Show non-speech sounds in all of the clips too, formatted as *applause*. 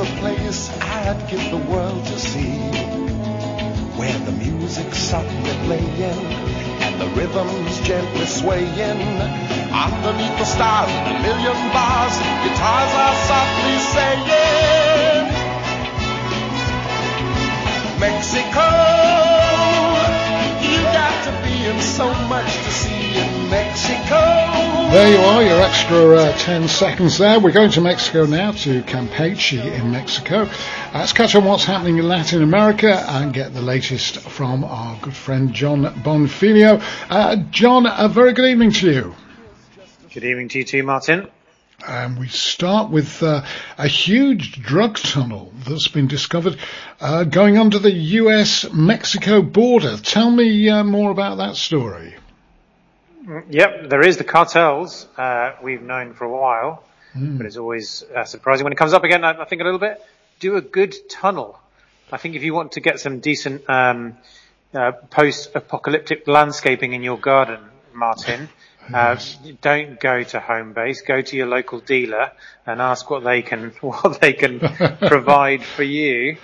a place I'd give the world to see. Where the music softly playing and the rhythm's gently swaying. Underneath the stars, a million bars, guitars are softly saying, Mexico, you got to be in so much There you are, your extra uh, 10 seconds there. We're going to Mexico now, to Campeche in Mexico. Uh, let's catch on what's happening in Latin America and get the latest from our good friend Jon Bonfiglio. Uh, Jon, a very good evening to you. Good evening to you too, Martin. And we start with uh, a huge drug tunnel that's been discovered uh, going under the US-Mexico border. Tell me uh, more about that story. Yep, there is the cartels uh, we've known for a while, mm. but it's always uh, surprising when it comes up again. I, I, think a little bit. Do a good tunnel. I think if you want to get some decent um, uh, post-apocalyptic landscaping in your garden, Martin, uh, *laughs* don't go to Homebase. Go to your local dealer and ask what they can *laughs* what they can *laughs* provide for you.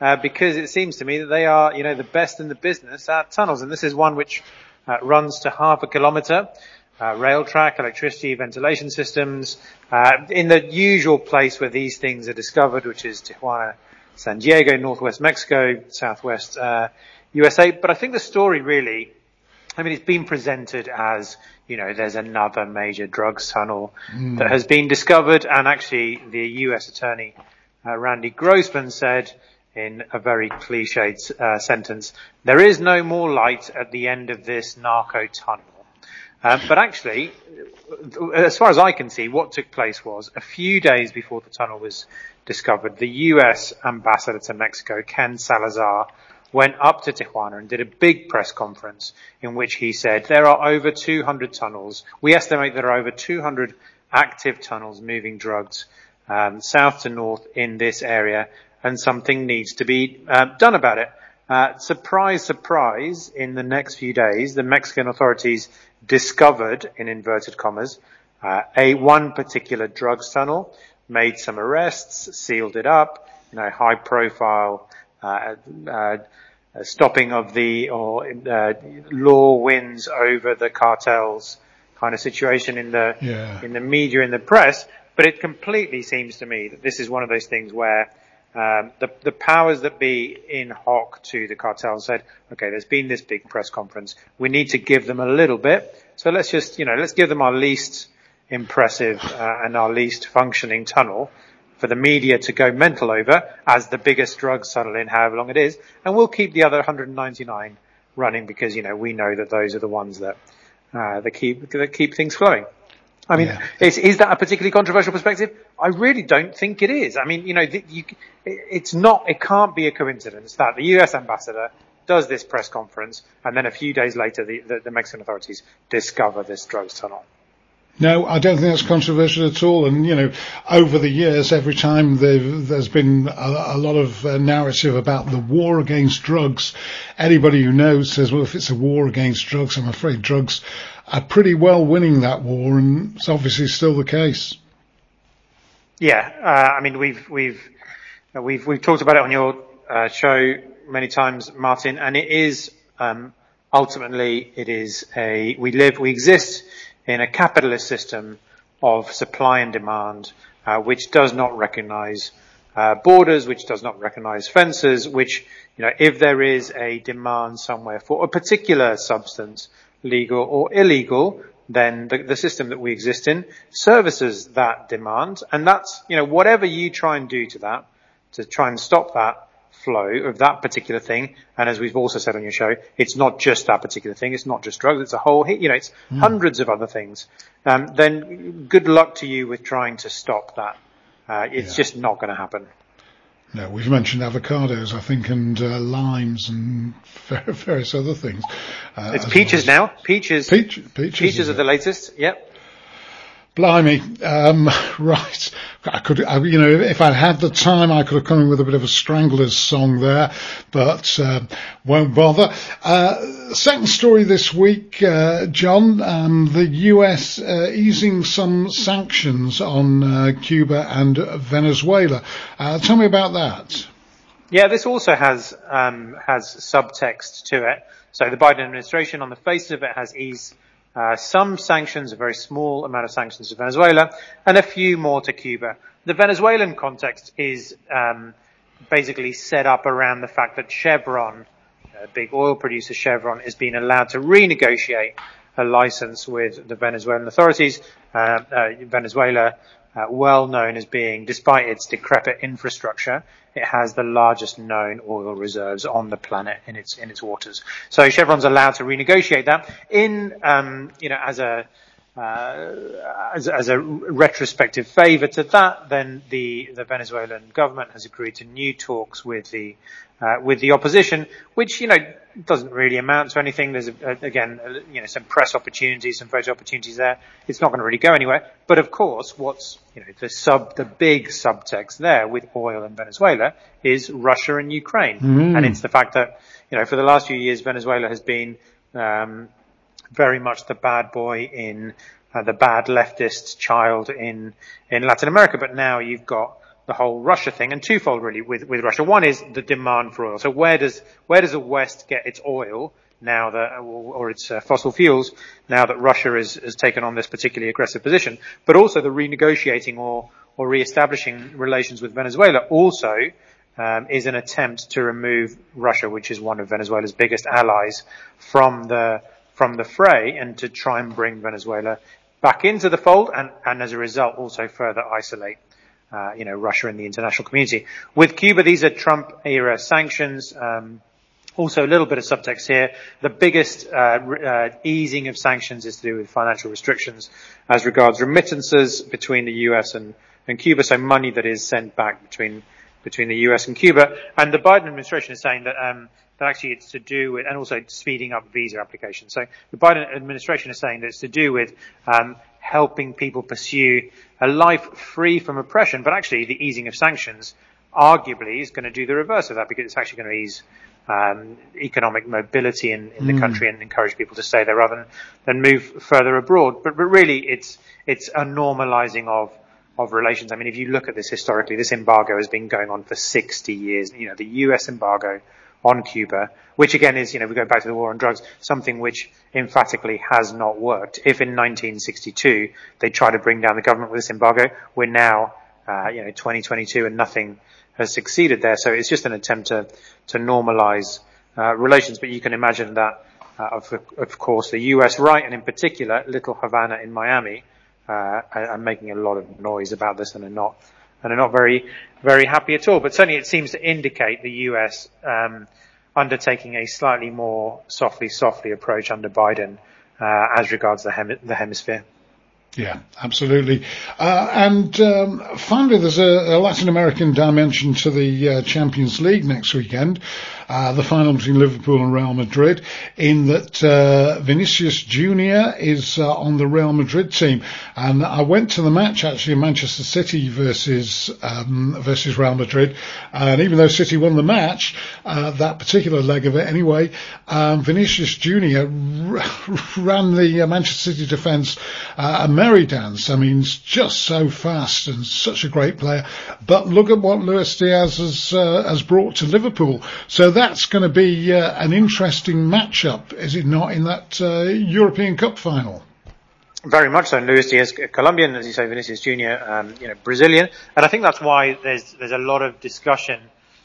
Uh, because it seems to me that they are, you know, the best in the business at tunnels, and this is one which uh, runs to half a kilometre. Uh, rail track, electricity, ventilation systems, uh, in the usual place where these things are discovered, which is Tijuana, San Diego, northwest Mexico, southwest USA. But I think the story really, I mean, it's been presented as, you know, there's another major drugs tunnel mm. that has been discovered, and actually the U.S. Attorney uh, Randy Grossman said in a very cliched uh, sentence, there is no more light at the end of this narco tunnel. Uh, but actually, as far as I can see, what took place was a few days before the tunnel was discovered, the US ambassador to Mexico, Ken Salazar, went up to Tijuana and did a big press conference in which he said there are over 200 tunnels. We estimate there are over 200 active tunnels moving drugs um, south to north in this area and something needs to be uh, done about it. Uh, surprise, surprise, in the next few days, the Mexican authorities discovered, in inverted commas, uh, a one particular drug tunnel, made some arrests, sealed it up, you know, high profile, uh, uh, stopping of the, or, uh, law wins over the cartels kind of situation in the, yeah. in the media, in the press. But it completely seems to me that this is one of those things where um, the, the powers that be in hoc to the cartel said, okay, there's been this big press conference. We need to give them a little bit. So let's just, you know, let's give them our least impressive uh, and our least functioning tunnel for the media to go mental over as the biggest drug tunnel in however long it is. And we'll keep the other 199 running because, you know, we know that those are the ones that, uh, that keep, that keep things flowing. I mean, yeah. is, is that a particularly controversial perspective? I really don't think it is. I mean, you know, the, you, it's not, it can't be a coincidence that the US ambassador does this press conference and then a few days later the, the, the Mexican authorities discover this drugs tunnel. No, I don't think that's controversial at all. And you know, over the years, every time there's been a, a lot of uh, narrative about the war against drugs, anybody who knows says, "Well, if it's a war against drugs, I'm afraid drugs are pretty well winning that war, and it's obviously still the case." Yeah, uh, I mean, we've we've we've we've talked about it on your uh, show many times, Martin, and it is um, ultimately it is a we live we exist in a capitalist system of supply and demand, uh, which does not recognize uh, borders, which does not recognize fences, which, you know, if there is a demand somewhere for a particular substance, legal or illegal, then the, the, system that we exist in services that demand. And that's, you know, whatever you try and do to that, to try and stop that, flow of that particular thing. And as we've also said on your show, it's not just that particular thing. It's not just drugs. It's a whole, you know, it's mm. hundreds of other things. Um, then good luck to you with trying to stop that. Uh, it's yeah. just not going to happen. No, we've mentioned avocados, I think, and uh, limes and *laughs* various other things. Uh, it's peaches well now. Peaches. Peach, peaches. Peaches are the latest. Yep. Blimey, um, *laughs* right. I could, I, you know, if I'd had the time, I could have come in with a bit of a Stranglers song there, but uh, won't bother. Uh, second story this week, uh, Jon, um, the US uh, easing some sanctions on uh, Cuba and Venezuela. Uh, tell me about that. Yeah, this also has um, has subtext to it. So the Biden administration, on the face of it, has eased uh, some sanctions, a very small amount of sanctions to Venezuela, and a few more to Cuba. The Venezuelan context is um, basically set up around the fact that Chevron, a big oil producer Chevron, is being allowed to renegotiate a license with the Venezuelan authorities. Uh, uh, Venezuela uh, well known as being, despite its decrepit infrastructure, it has the largest known oil reserves on the planet in its in its waters. So Chevron's allowed to renegotiate that in, um, you know, as a uh, as, as, a retrospective favour to that, then the, the Venezuelan government has agreed to new talks with the uh, with the opposition, which you know doesn't really amount to anything. There's a, a, again, you know, some press opportunities, some photo opportunities there. It's not going to really go anywhere. But of course, what's you know the sub, the big subtext there with oil in Venezuela is Russia and Ukraine, mm. and it's the fact that you know for the last few years Venezuela has been um, very much the bad boy in uh, the bad leftist child in in Latin America, but now you've got the whole Russia thing, and twofold really with, with Russia. One is the demand for oil. So where does where does the West get its oil now that, or, or its uh, fossil fuels now that Russia is, has taken on this particularly aggressive position? But also the renegotiating or or re-establishing relations with Venezuela also um, is an attempt to remove Russia, which is one of Venezuela's biggest allies, from the from the fray, and to try and bring Venezuela back into the fold, and, and as a result also further isolate uh, you know, Russia and the international community. With Cuba, these are Trump era sanctions. Um, also, a little bit of subtext here. The biggest uh, uh, easing of sanctions is to do with financial restrictions as regards remittances between the U.S. and, and Cuba, so money that is sent back between between the U.S. and Cuba. And the Biden administration is saying that um, that actually it's to do with, and also speeding up visa applications. So the Biden administration is saying that it's to do with um, helping people pursue a life free from oppression, but actually the easing of sanctions arguably is going to do the reverse of that because it's actually going to ease um, economic mobility in, in mm. the country and encourage people to stay there rather than, than move further abroad. But, but really, it's it's a normalizing of of relations. I mean, if you look at this historically, this embargo has been going on for 60 years. You know, the U.S. embargo on Cuba, which again is, you know, we go back to the war on drugs, something which emphatically has not worked. If in 1962 they tried to bring down the government with this embargo, we're now, uh, you know, 2022 and nothing has succeeded there. So it's just an attempt to, to normalize uh, relations. But you can imagine that, uh, of, of course, the U.S. right, and in particular, Little Havana in Miami, uh, are making a lot of noise about this and are not and are not very, very happy at all. But certainly it seems to indicate the US um, undertaking a slightly more softly, softly approach under Biden uh, as regards the, hem- the hemisphere. Yeah, absolutely. Uh, and um, finally, there's a, a, Latin American dimension to the uh, Champions League next weekend. Uh, the final between Liverpool and Real Madrid, in that uh, Vinicius Junior is uh, on the Real Madrid team, and I went to the match actually, in Manchester City versus um, versus Real Madrid, and even though City won the match, uh, that particular leg of it anyway, um, Vinicius Junior r- *laughs* ran the Manchester City defence merry dance. I mean, just so fast and such a great player. But look at what Luis Diaz has has brought to Liverpool. So that's going to be uh, an interesting matchup, is it not, in that uh, European Cup final? Very much so. Luis Diaz, Colombian, as you say, Vinicius Junior, um, you know, Brazilian, and I think that's why there's there's a lot of discussion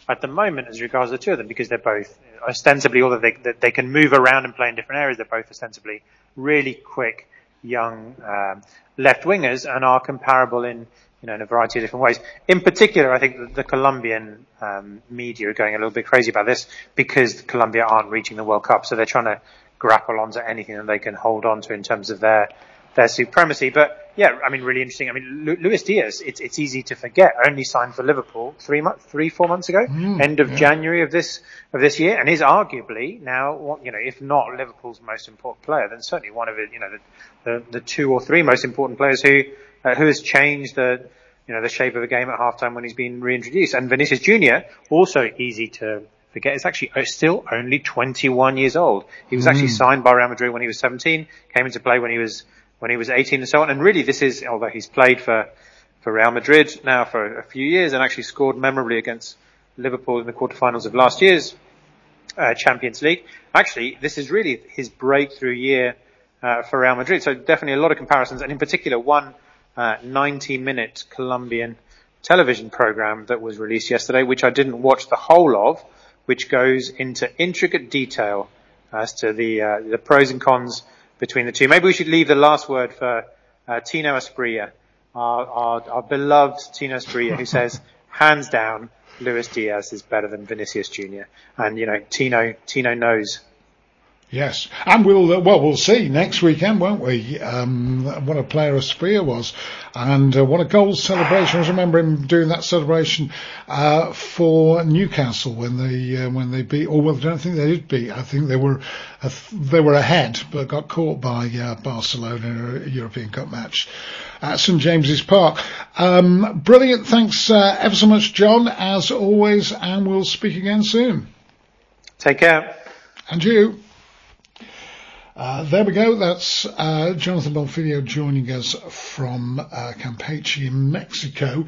at the moment as regards the two of them because they're both ostensibly, although they they can move around and play in different areas, they're both ostensibly really quick young um, left wingers and are comparable in you know, in a variety of different ways. In particular, I think the, Colombian um, media are going a little bit crazy about this because Colombia aren't reaching the World Cup, so they're trying to grapple onto anything that they can hold on to in terms of their their supremacy. But yeah, I mean, really interesting. I mean, Lu- Luis Diaz, it's, it's easy to forget, only signed for Liverpool three months, three, four months ago, Mm, end of yeah. January of this, of this year, and is arguably now, you know, if not Liverpool's most important player, then certainly one of it, you know, the, the, the two or three most important players who, uh, who has changed the, you know, the shape of the game at halftime when he's been reintroduced. And Vinicius Junior, also easy to forget, is actually uh, still only 21 years old. He was actually signed by Real Madrid when he was 17, came into play when he was, when he was 18 and so on. And really this is, although he's played for, for Real Madrid now for a few years and actually scored memorably against Liverpool in the quarterfinals of last year's uh, Champions League. Actually, this is really his breakthrough year uh, for Real Madrid. So definitely a lot of comparisons, and in particular one uh, 90-minute Colombian television program that was released yesterday, which I didn't watch the whole of, which goes into intricate detail as to the uh, the pros and cons between the two. Maybe we should leave the last word for uh, Tino Asprilla, our, our, our beloved Tino Asprilla, who says, hands down, Luis Diaz is better than Vinicius Junior. And you know, Tino Tino knows. Yes, and we'll uh, well we'll see next weekend, won't we? Um, what a player Spear was, and uh, what a goal celebration! I remember him doing that celebration uh, for Newcastle when they uh, when they beat. Or well, I don't think they did beat. I think they were uh, they were ahead, but got caught by uh, Barcelona in a European Cup match at St James's Park. Um, brilliant! Thanks uh, ever so much, Jon, as always, and we'll speak again soon. Take care. And you. Uh, there we go. That's uh, Jonathan Bonfiglio joining us from uh, Campeche in Mexico.